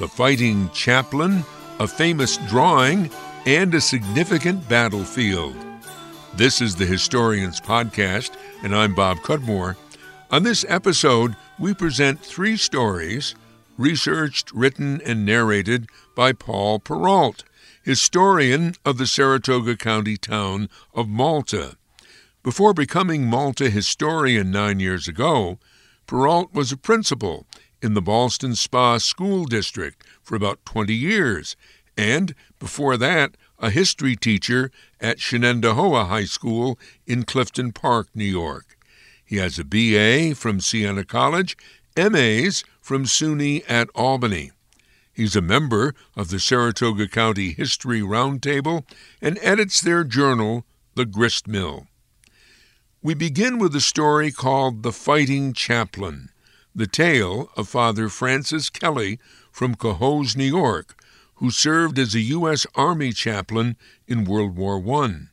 the fighting chaplain, a famous drawing, and a significant battlefield. This is the Historians Podcast, and I'm Bob Cudmore. On this episode, we present three stories researched, written, and narrated by Paul Perreault, historian of the Saratoga County town of Malta. Before becoming Malta historian nine years ago, Perreault was a principal in the Ballston Spa School District for about 20 years, and before that, a history teacher at Shenendehowa High School in Clifton Park, New York. He has a BA from Siena College, MAs from SUNY at Albany. He's a member of the Saratoga County History Roundtable and edits their journal, The Grist Mill. We begin with a story called The Fighting Chaplain, the tale of Father Francis Kelly from Cohoes, New York, who served as a U.S. Army chaplain in World War I.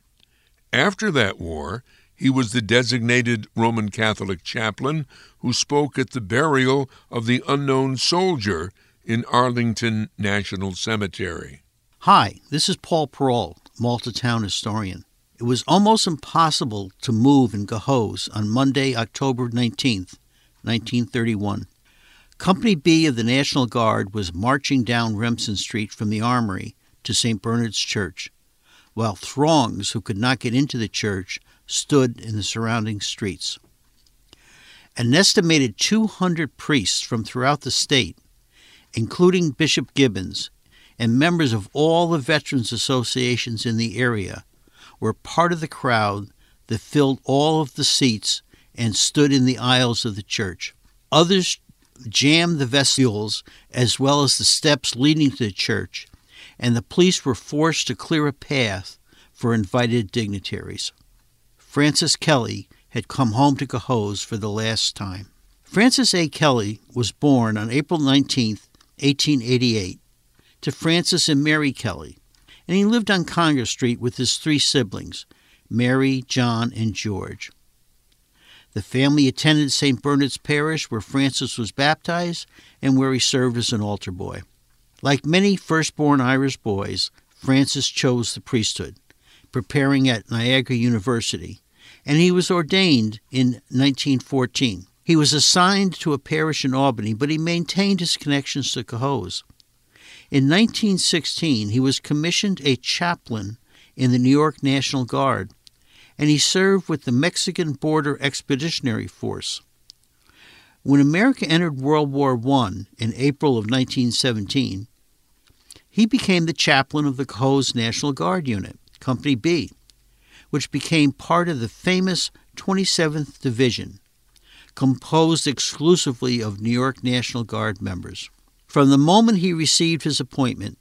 After that war, he was the designated Roman Catholic chaplain who spoke at the burial of the unknown soldier in Arlington National Cemetery. Hi, this is Paul Perreault, Malta Town historian. It was almost impossible to move in Cohoes on Monday, October 19th, 1931. Company B of the National Guard was marching down Remsen Street from the Armory to St. Bernard's Church, while throngs who could not get into the church stood in the surrounding streets. An estimated 200 priests from throughout the state including Bishop Gibbons, and members of all the veterans associations in the area, were part of the crowd that filled all of the seats and stood in the aisles of the church. Others jammed the vestibules as well as the steps leading to the church, and the police were forced to clear a path for invited dignitaries. Francis Kelly had come home to Cohoes for the last time. Francis A. Kelly was born on April 19, 1888, to Francis and Mary Kelly, and he lived on Congress Street with his three siblings, Mary, John, and George. The family attended St. Bernard's Parish, where Francis was baptized and where he served as an altar boy. Like many firstborn Irish boys, Francis chose the priesthood, preparing at Niagara University, and he was ordained in 1914. He was assigned to a parish in Albany, but he maintained his connections to Cohoes. In 1916, he was commissioned a chaplain in the New York National Guard, and he served with the Mexican Border Expeditionary Force. When America entered World War I in April of 1917, he became the chaplain of the Cohoes National Guard Unit, Company B, which became part of the famous 27th Division, composed exclusively of New York National Guard members. From the moment he received his appointment,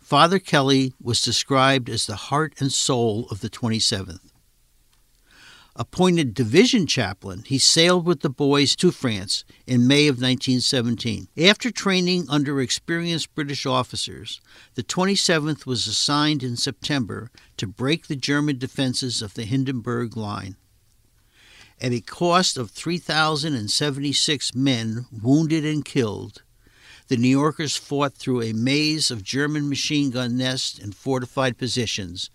Father Kelly was described as the heart and soul of the 27th. Appointed division chaplain, he sailed with the boys to France in May of 1917. After training under experienced British officers, the 27th was assigned in September to break the German defenses of the Hindenburg Line. At a cost of 3,076 men wounded and killed, the New Yorkers fought through a maze of German machine gun nests and fortified positions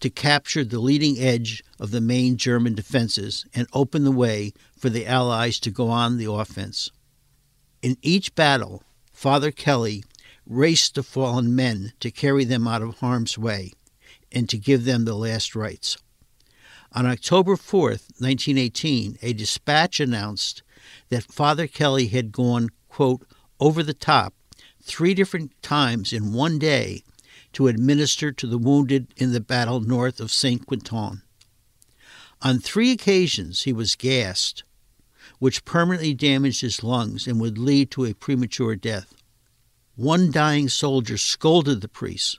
to capture the leading edge of the main German defenses and open the way for the Allies to go on the offense. In each battle, Father Kelly raced the fallen men to carry them out of harm's way and to give them the last rites. On October 4th, 1918, a dispatch announced that Father Kelly had gone, quote, over the top three different times in one day to administer to the wounded in the battle north of St. Quentin. On three occasions, he was gassed, which permanently damaged his lungs and would lead to a premature death. One dying soldier scolded the priest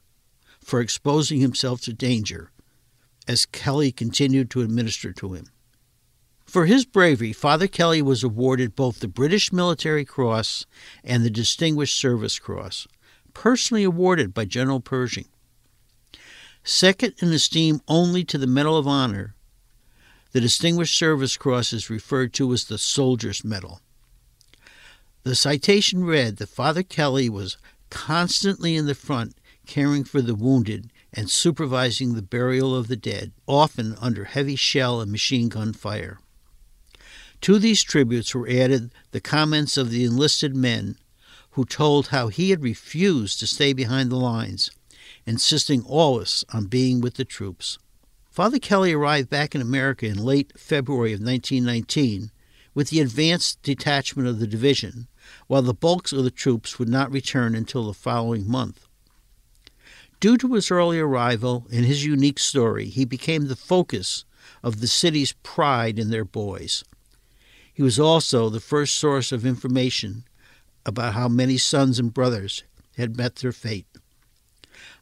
for exposing himself to danger as Kelly continued to administer to him. For his bravery, Father Kelly was awarded both the British Military Cross and the Distinguished Service Cross, personally awarded by General Pershing. Second in esteem only to the Medal of Honor, the Distinguished Service Cross is referred to as the Soldier's Medal. The citation read that Father Kelly was constantly in the front, caring for the wounded and supervising the burial of the dead, often under heavy shell and machine gun fire. To these tributes were added the comments of the enlisted men who told how he had refused to stay behind the lines, insisting always on being with the troops. Father Kelly arrived back in America in late February of 1919 with the advanced detachment of the division, while the bulk of the troops would not return until the following month. Due to his early arrival and his unique story, he became the focus of the city's pride in their boys. He was also the first source of information about how many sons and brothers had met their fate.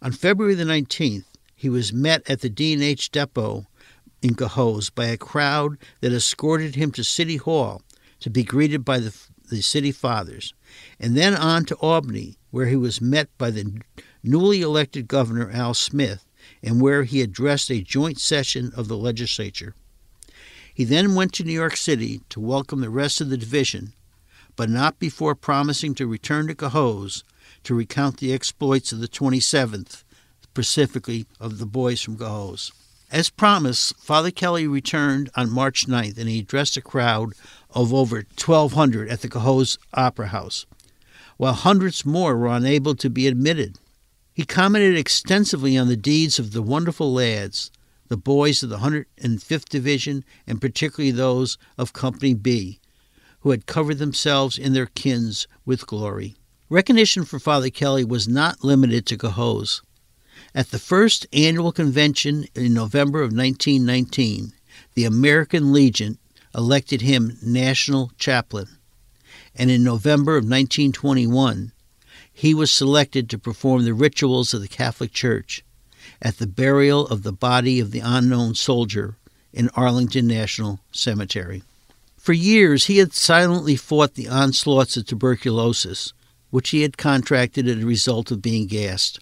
On February the 19th, he was met at the D&H depot in Cohoes by a crowd that escorted him to City Hall to be greeted by the, the city fathers, and then on to Albany, where he was met by the newly elected Governor Al Smith, and where he addressed a joint session of the legislature. He then went to New York City to welcome the rest of the division, but not before promising to return to Cohoes to recount the exploits of the 27th, specifically of the boys from Cohoes. As promised, Father Kelly returned on March 9th and he addressed a crowd of over 1,200 at the Cohoes Opera House, while hundreds more were unable to be admitted. He commented extensively on the deeds of the wonderful lads, the boys of the 105th Division, and particularly those of Company B, who had covered themselves and their kins with glory. Recognition for Father Kelly was not limited to Cohoes. At the first annual convention in November of 1919, the American Legion elected him national chaplain, and in November of 1921, he was selected to perform the rituals of the Catholic Church at the burial of the body of the unknown soldier in Arlington National Cemetery. For years, he had silently fought the onslaughts of tuberculosis, which he had contracted as a result of being gassed.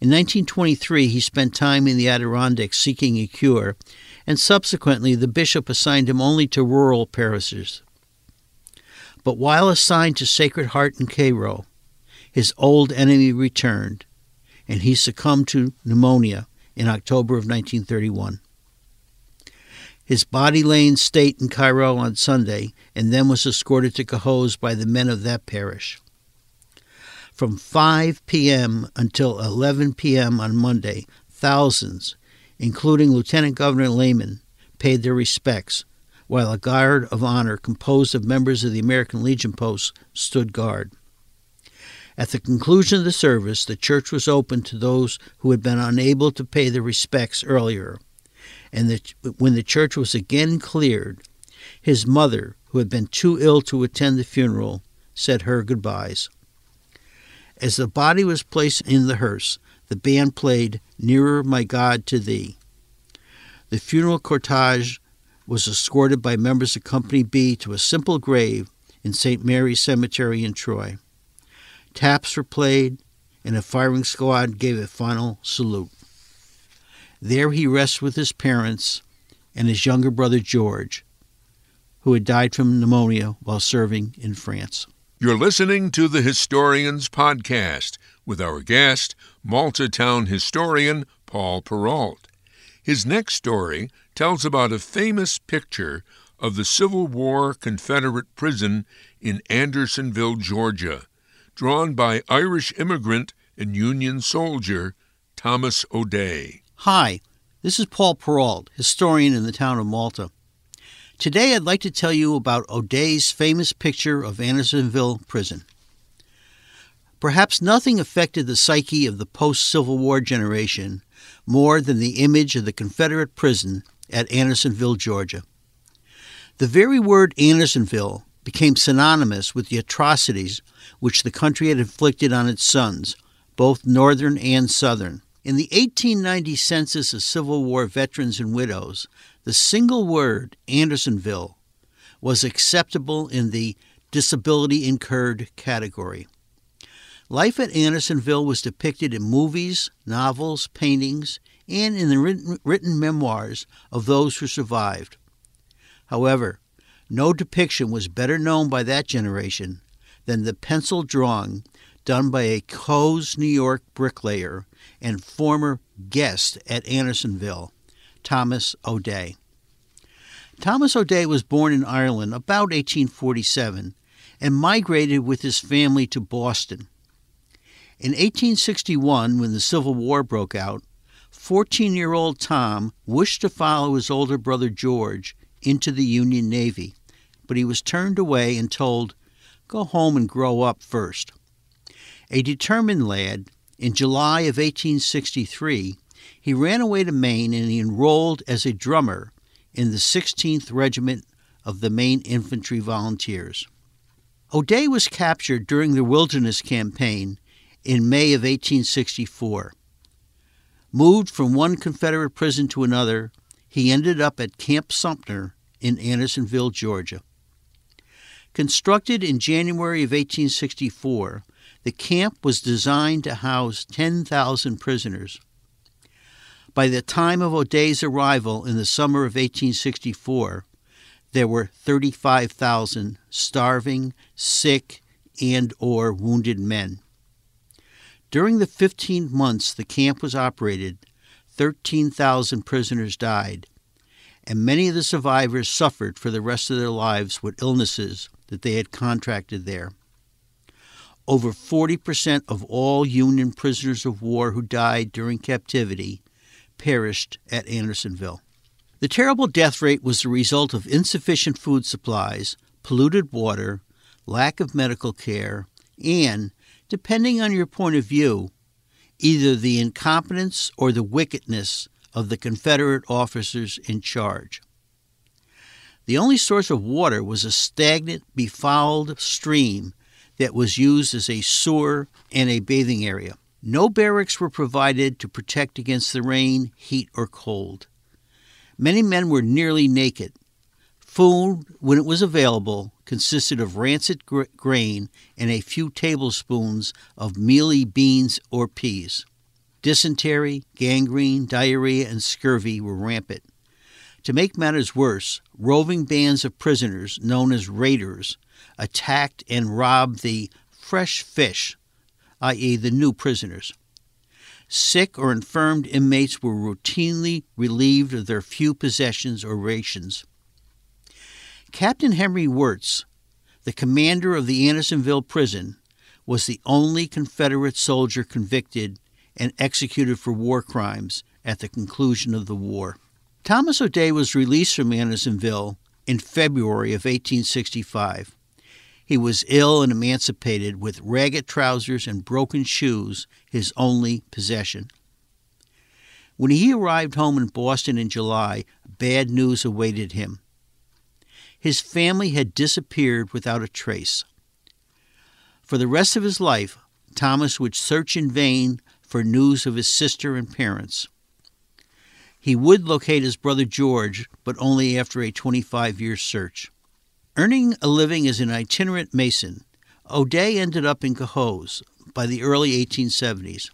In 1923, he spent time in the Adirondacks seeking a cure, and subsequently, the bishop assigned him only to rural parishes. But while assigned to Sacred Heart in Cairo, his old enemy returned, and he succumbed to pneumonia in October of 1931. His body lay in state in Cairo on Sunday and then was escorted to Cohoes by the men of that parish. From 5 p.m. until 11 p.m. on Monday, thousands, including Lieutenant Governor Lehman, paid their respects, while a guard of honor composed of members of the American Legion posts stood guard. At the conclusion of the service, the church was open to those who had been unable to pay their respects earlier. And the, when the church was again cleared, his mother, who had been too ill to attend the funeral, said her goodbyes. As the body was placed in the hearse, the band played Nearer My God to Thee. The funeral cortege was escorted by members of Company B to a simple grave in St. Mary's Cemetery in Troy. Taps were played, and a firing squad gave a final salute. There he rests with his parents and his younger brother George, who had died from pneumonia while serving in France. You're listening to the Historians Podcast with our guest, Malta Town historian Paul Perreault. His next story tells about a famous picture of the Civil War Confederate prison in Andersonville, Georgia drawn by Irish immigrant and Union soldier Thomas O'Day. Hi, this is Paul Perreault, historian in the town of Malta. Today I'd like to tell you about O'Day's famous picture of Andersonville Prison. Perhaps nothing affected the psyche of the post Civil War generation more than the image of the Confederate prison at Andersonville, Georgia. The very word Andersonville became synonymous with the atrocities which the country had inflicted on its sons, both Northern and Southern. In the 1890 census of Civil War veterans and widows, the single word Andersonville was acceptable in the disability incurred category. Life at Andersonville was depicted in movies, novels, paintings, and in the written, written memoirs of those who survived. However, no depiction was better known by that generation than the pencil drawing done by a Cohoes, New York bricklayer and former guest at Andersonville, Thomas O'Day. Thomas O'Day was born in Ireland about 1847 and migrated with his family to Boston. In 1861, when the Civil War broke out, 14 year old Tom wished to follow his older brother George into the Union Navy, but he was turned away and told, Go home and grow up first. A determined lad, in July of 1863, he ran away to Maine and he enrolled as a drummer in the 16th Regiment of the Maine Infantry Volunteers. O'Day was captured during the Wilderness Campaign in May of 1864. Moved from one Confederate prison to another, he ended up at Camp Sumter in Andersonville, Georgia. Constructed in January of 1864, the camp was designed to house 10,000 prisoners. By the time of O'Day's arrival in the summer of 1864, there were 35,000 starving, sick, and or wounded men. During the 15 months the camp was operated, 13,000 prisoners died, and many of the survivors suffered for the rest of their lives with illnesses that they had contracted there. Over 40% of all Union prisoners of war who died during captivity perished at Andersonville. The terrible death rate was the result of insufficient food supplies, polluted water, lack of medical care, and, depending on your point of view, either the incompetence or the wickedness of the Confederate officers in charge. The only source of water was a stagnant, befouled stream that was used as a sewer and a bathing area. No barracks were provided to protect against the rain, heat, or cold. Many men were nearly naked. Food, when it was available, consisted of rancid gr- grain and a few tablespoons of mealy beans or peas. Dysentery, gangrene, diarrhea, and scurvy were rampant. To make matters worse, roving bands of prisoners, known as raiders, attacked and robbed the fresh fish, i.e., the new prisoners. Sick or infirmed inmates were routinely relieved of their few possessions or rations. Captain Henry Wirz, the commander of the Andersonville prison, was the only Confederate soldier convicted and executed for war crimes at the conclusion of the war. Thomas O'Day was released from Andersonville in February of 1865. He was ill and emancipated, with ragged trousers and broken shoes his only possession. When he arrived home in Boston in July, bad news awaited him. His family had disappeared without a trace. For the rest of his life, Thomas would search in vain for news of his sister and parents. He would locate his brother George, but only after a 25 year search. Earning a living as an itinerant mason, O'Day ended up in Cohoes by the early 1870s.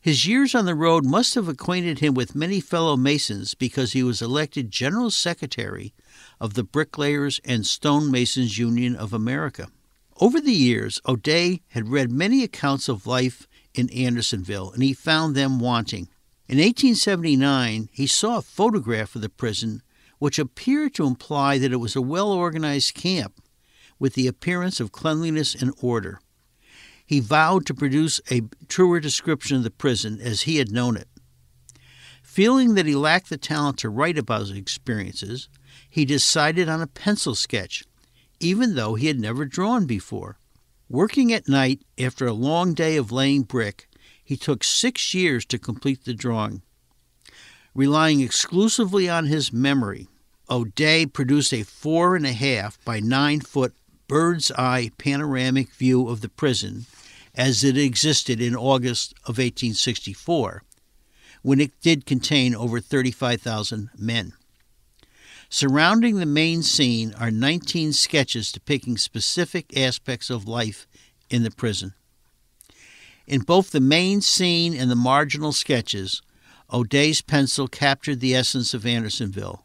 His years on the road must have acquainted him with many fellow masons because he was elected General Secretary of the Bricklayers and Stonemasons Union of America. Over the years, O'Day had read many accounts of life in Andersonville, and he found them wanting. In 1879, he saw a photograph of the prison which appeared to imply that it was a well organized camp with the appearance of cleanliness and order. He vowed to produce a truer description of the prison as he had known it. Feeling that he lacked the talent to write about his experiences, he decided on a pencil sketch, even though he had never drawn before. Working at night after a long day of laying brick, he took six years to complete the drawing. Relying exclusively on his memory, O'Day produced a four and a half by nine foot bird's eye panoramic view of the prison as it existed in August of 1864, when it did contain over 35,000 men. Surrounding the main scene are 19 sketches depicting specific aspects of life in the prison. In both the main scene and the marginal sketches, O'Day's pencil captured the essence of Andersonville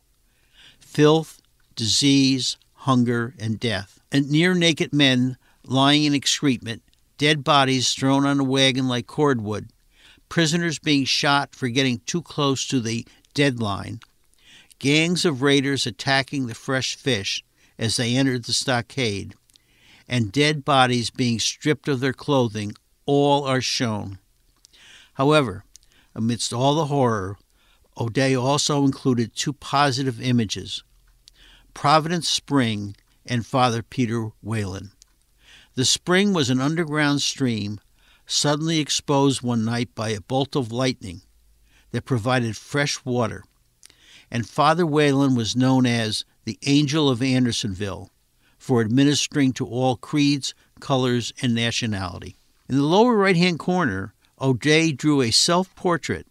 filth, disease, hunger, and death, and near naked men lying in excrement, dead bodies thrown on a wagon like cordwood, prisoners being shot for getting too close to the deadline, gangs of raiders attacking the fresh fish as they entered the stockade, and dead bodies being stripped of their clothing all are shown. However, amidst all the horror, O'Day also included two positive images Providence Spring and Father Peter Whelan. The spring was an underground stream suddenly exposed one night by a bolt of lightning that provided fresh water, and Father Whelan was known as the Angel of Andersonville for administering to all creeds, colors, and nationality. In the lower right hand corner, O'Day drew a self portrait,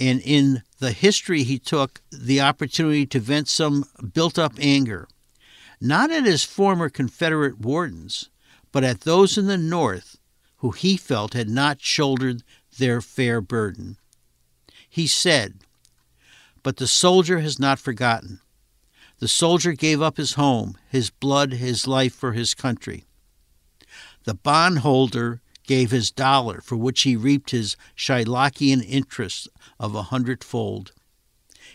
and in the history he took the opportunity to vent some built up anger, not at his former Confederate wardens, but at those in the North who he felt had not shouldered their fair burden. He said, But the soldier has not forgotten. The soldier gave up his home, his blood, his life for his country. The bondholder gave his dollar, for which he reaped his Shylockian interest of a hundredfold.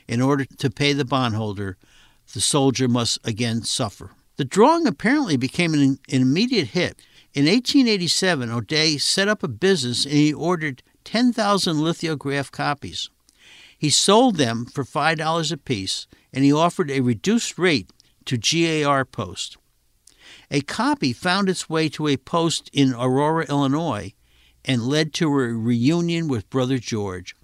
In order to pay the bondholder, the soldier must again suffer. The drawing apparently became an, an immediate hit. In 1887, O'Day set up a business and he ordered 10,000 lithograph copies. He sold them for $5 apiece and he offered a reduced rate to GAR Post. A copy found its way to a post in Aurora, Illinois, and led to a reunion with Brother George.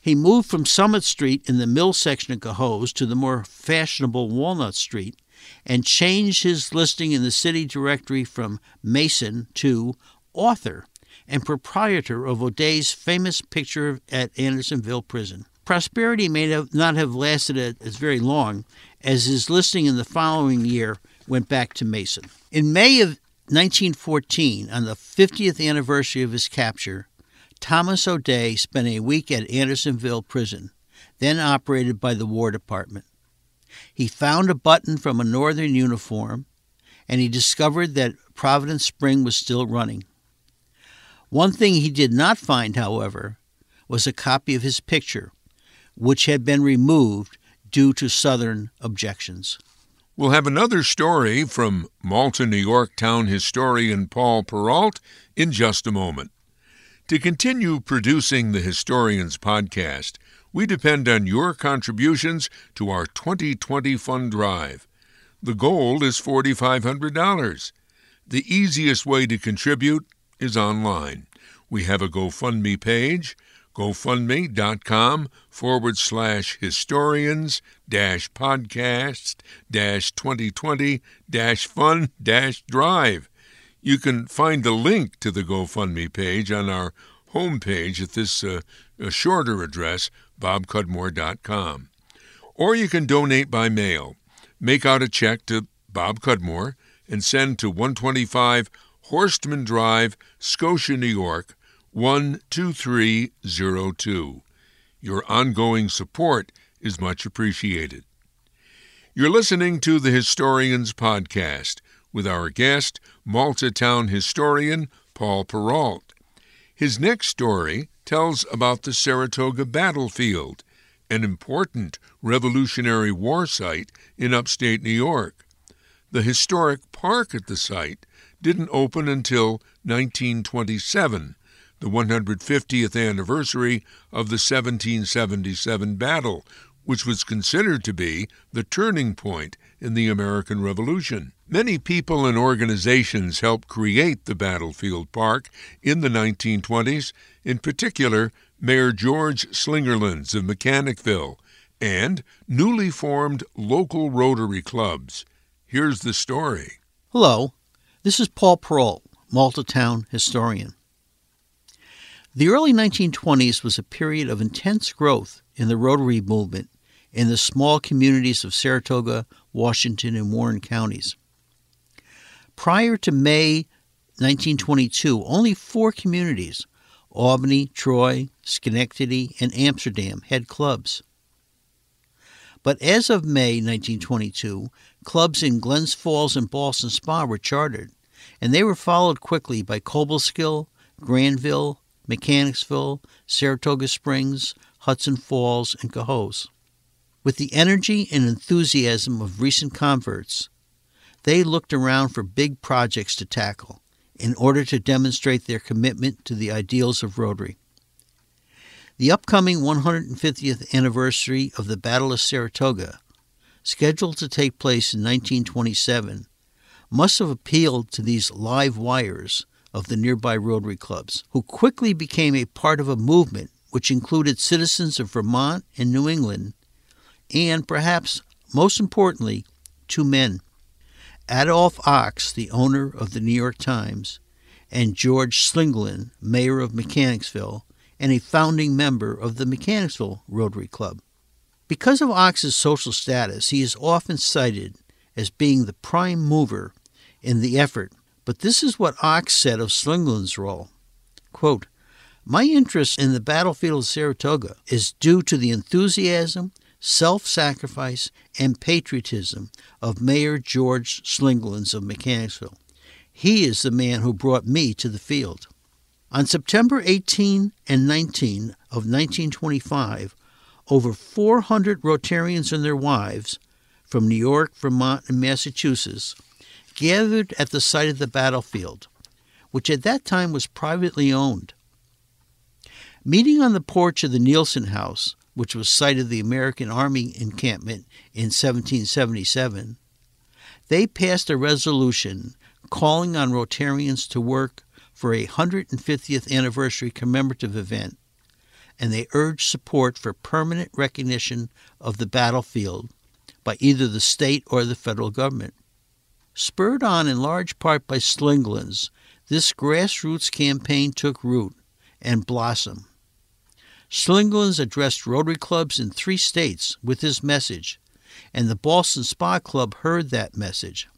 He moved from Summit Street in the mill section of Cohoes to the more fashionable Walnut Street and changed his listing in the city directory from Mason to author and proprietor of O'Day's famous picture at Andersonville Prison. Prosperity may have not have lasted as very long, as his listing in the following year went back to Mason. In May of 1914, on the 50th anniversary of his capture, Thomas O'Day spent a week at Andersonville Prison, then operated by the War Department. He found a button from a Northern uniform, and he discovered that Providence Spring was still running. One thing he did not find, however, was a copy of his picture, which had been removed due to Southern objections. We'll have another story from Malta, New York town historian Paul Perreault in just a moment. To continue producing the Historians podcast, we depend on your contributions to our 2020 fund drive. The goal is $4,500. The easiest way to contribute is online. We have a GoFundMe page, gofundme.com forward slash historians dash podcast dash 2020 dash fund dash drive. You can find the link to the GoFundMe page on our homepage at this uh, shorter address, bobcudmore.com. Or you can donate by mail. Make out a check to Bob Cudmore and send to 125 Horstman Drive, Scotia, New York 12302. Your ongoing support is much appreciated. You're listening to the Historians Podcast with our guest, Malta Town historian Paul Perreault. His next story tells about the Saratoga battlefield, an important Revolutionary War site in upstate New York. The historic park at the site didn't open until 1927, the 150th anniversary of the 1777 battle, which was considered to be the turning point in the American Revolution. Many people and organizations helped create the battlefield park in the 1920s, in particular, Mayor George Slingerlands of Mechanicville and newly formed local Rotary clubs. Here's the story. Hello, this is Paul Perreault, Malta Town historian. The early 1920s was a period of intense growth in the Rotary movement in the small communities of Saratoga, Washington, and Warren counties. Prior to May 1922, only four communities Albany, Troy, Schenectady, and Amsterdam had clubs. But as of May 1922, clubs in Glens Falls and Ballston Spa were chartered, and they were followed quickly by Cobleskill, Granville, Mechanicsville, Saratoga Springs, Hudson Falls, and Cohoes. With the energy and enthusiasm of recent converts, they looked around for big projects to tackle in order to demonstrate their commitment to the ideals of Rotary. The upcoming 150th anniversary of the Battle of Saratoga, scheduled to take place in 1927, must have appealed to these live wires of the nearby Rotary clubs, who quickly became a part of a movement which included citizens of Vermont and New England, and perhaps most importantly, two men Adolph Ochs, the owner of the New York Times, and George Slingerland, mayor of Mechanicsville, and a founding member of the Mechanicsville Rotary Club. Because of Ochs's social status, he is often cited as being the prime mover in the effort, but this is what Ochs said of Slingerland's role. Quote, My interest in the battlefield of Saratoga is due to the enthusiasm, self sacrifice, and patriotism of Mayor George Slingerlands of Mechanicsville. He is the man who brought me to the field. On September 18 and 19 of 1925, over 400 Rotarians and their wives from New York, Vermont, and Massachusetts gathered at the site of the battlefield, which at that time was privately owned. Meeting on the porch of the Neilson House, which was site of the American Army encampment in 1777, they passed a resolution calling on Rotarians to work for a 150th anniversary commemorative event, and they urged support for permanent recognition of the battlefield by either the state or the federal government. Spurred on in large part by Slingerlands, this grassroots campaign took root and blossomed. Slingerlands addressed Rotary clubs in three states with his message, and the Ballston Spa Club heard that message.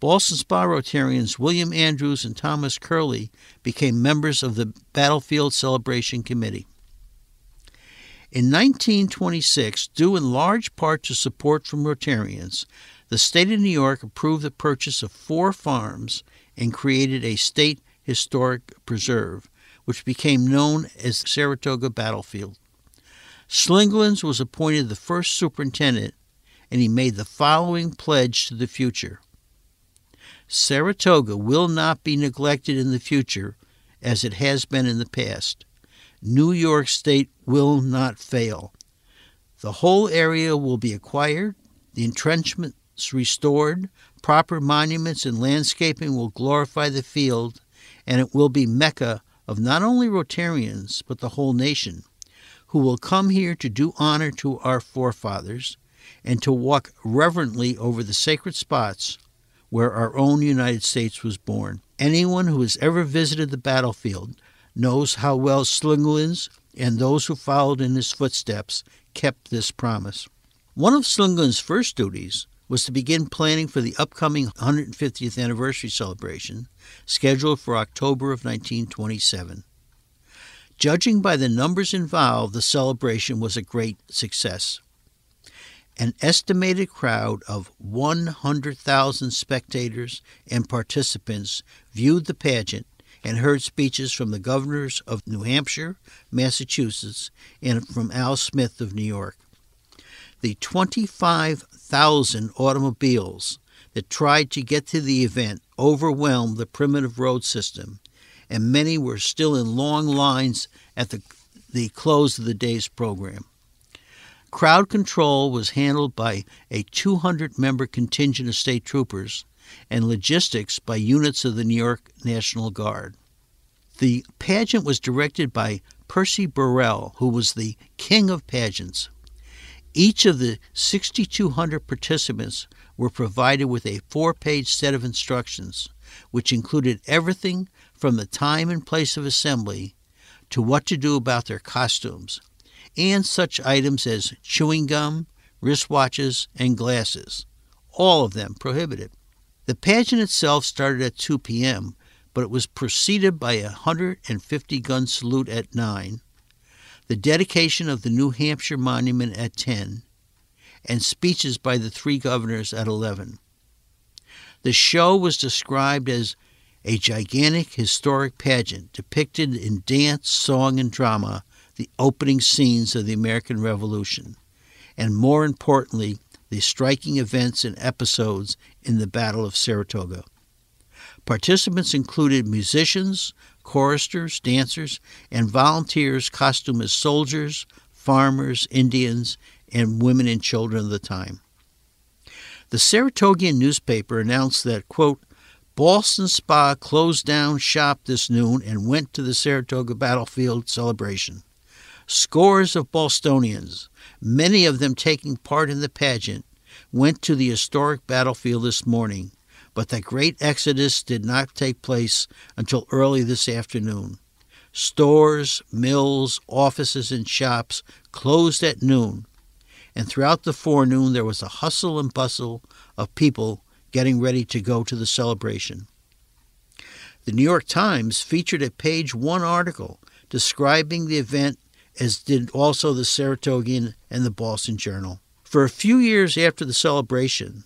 Ballston Spa Rotarians William Andrews and Thomas Curley became members of the Battlefield Celebration Committee. In 1926, due in large part to support from Rotarians, the state of New York approved the purchase of four farms and created a state historic preserve, which became known as Saratoga Battlefield. Slingerlands was appointed the first superintendent, and he made the following pledge to the future Saratoga will not be neglected in the future as it has been in the past. New York State will not fail. The whole area will be acquired, the restored, proper monuments and landscaping will glorify the field, and it will be Mecca of not only Rotarians, but the whole nation, who will come here to do honor to our forefathers and to walk reverently over the sacred spots where our own United States was born. Anyone who has ever visited the battlefield knows how well Slingerlands and those who followed in his footsteps kept this promise. One of Slingerland's first duties was to begin planning for the upcoming 150th anniversary celebration, scheduled for October of 1927. Judging by the numbers involved, the celebration was a great success. An estimated crowd of 100,000 spectators and participants viewed the pageant and heard speeches from the governors of New Hampshire, Massachusetts, and from Al Smith of New York. The 25,000 automobiles that tried to get to the event overwhelmed the primitive road system, and many were still in long lines at the, the close of the day's program. Crowd control was handled by a 200 member contingent of state troopers and logistics by units of the New York National Guard. The pageant was directed by Percy Burrell, who was the king of pageants. Each of the 6,200 participants were provided with a four page set of instructions, which included everything from the time and place of assembly to what to do about their costumes, and such items as chewing gum, wristwatches, and glasses, all of them prohibited. The pageant itself started at 2 p.m., but it was preceded by a 150 gun salute at 9, the dedication of the New Hampshire Monument at 10, and speeches by the three governors at 11. The show was described as a gigantic historic pageant depicted in dance, song, and drama the opening scenes of the American Revolution, and more importantly, the striking events and episodes in the Battle of Saratoga. Participants included musicians, choristers, dancers, and volunteers costumed as soldiers, farmers, Indians, and women and children of the time. The Saratogian newspaper announced that, quote, Ballston Spa closed down shop this noon and went to the Saratoga battlefield celebration. Scores of Ballstonians, many of them taking part in the pageant, went to the historic battlefield this morning, but the great exodus did not take place until early this afternoon. Stores, mills, offices, and shops closed at noon, and throughout the forenoon there was a hustle and bustle of people getting ready to go to the celebration. The New York Times featured a page one article describing the event, as did also the Saratogian and the Ballston Journal. For a few years after the celebration,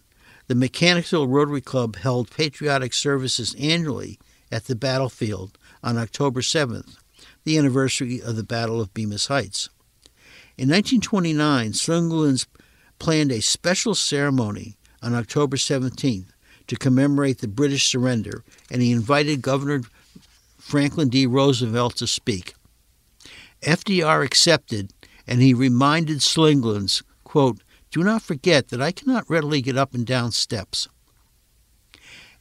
the Mechanicsville Rotary Club held patriotic services annually at the battlefield on October 7th, the anniversary of the Battle of Bemis Heights. In 1929, Slingerland's planned a special ceremony on October 17th to commemorate the British surrender, and he invited Governor Franklin D. Roosevelt to speak. FDR accepted, and he reminded Slingerlands, quote, do not forget that I cannot readily get up and down steps.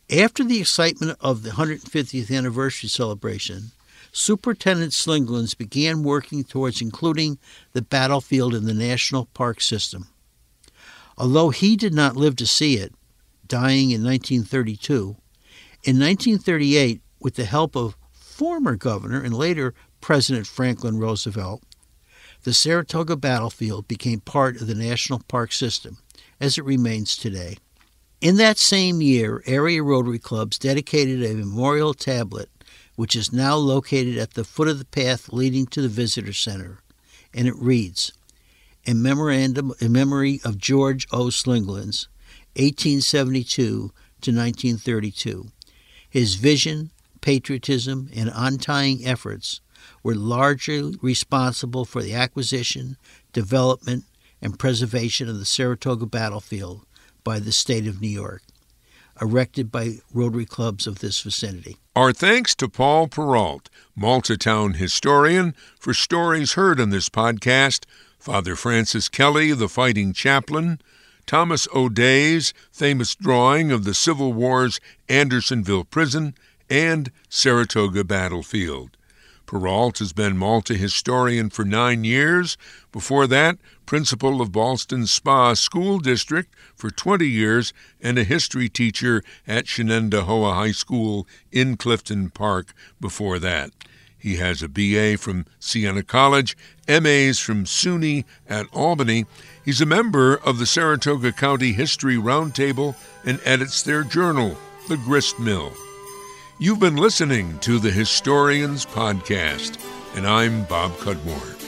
After the excitement of the 150th anniversary celebration, Superintendent Slingerlands began working towards including the battlefield in the national park system. Although he did not live to see it, dying in 1932, in 1938, with the help of former governor and later President Franklin Roosevelt, the Saratoga battlefield became part of the national park system, as it remains today. In that same year, area Rotary clubs dedicated a memorial tablet, which is now located at the foot of the path leading to the visitor center, and it reads, "A memorandum in memory of George O. Slingerlands, 1872 to 1932. His vision, patriotism, and untying efforts were largely responsible for the acquisition, development, and preservation of the Saratoga battlefield by the state of New York, erected by Rotary clubs of this vicinity. Our thanks to Paul Perreault, Malta Town historian, for stories heard on this podcast, Father Francis Kelly, the fighting chaplain, Thomas O'Day's famous drawing of the Civil War's Andersonville prison, and Saratoga battlefield. Perreault has been Malta historian for nine years. Before that, principal of Ballston Spa School District for 20 years and a history teacher at Shenendehowa High School in Clifton Park before that. He has a BA from Siena College, MAs from SUNY at Albany. He's a member of the Saratoga County History Roundtable and edits their journal, The Grist Mill. You've been listening to the Historians Podcast, and I'm Bob Cudmore.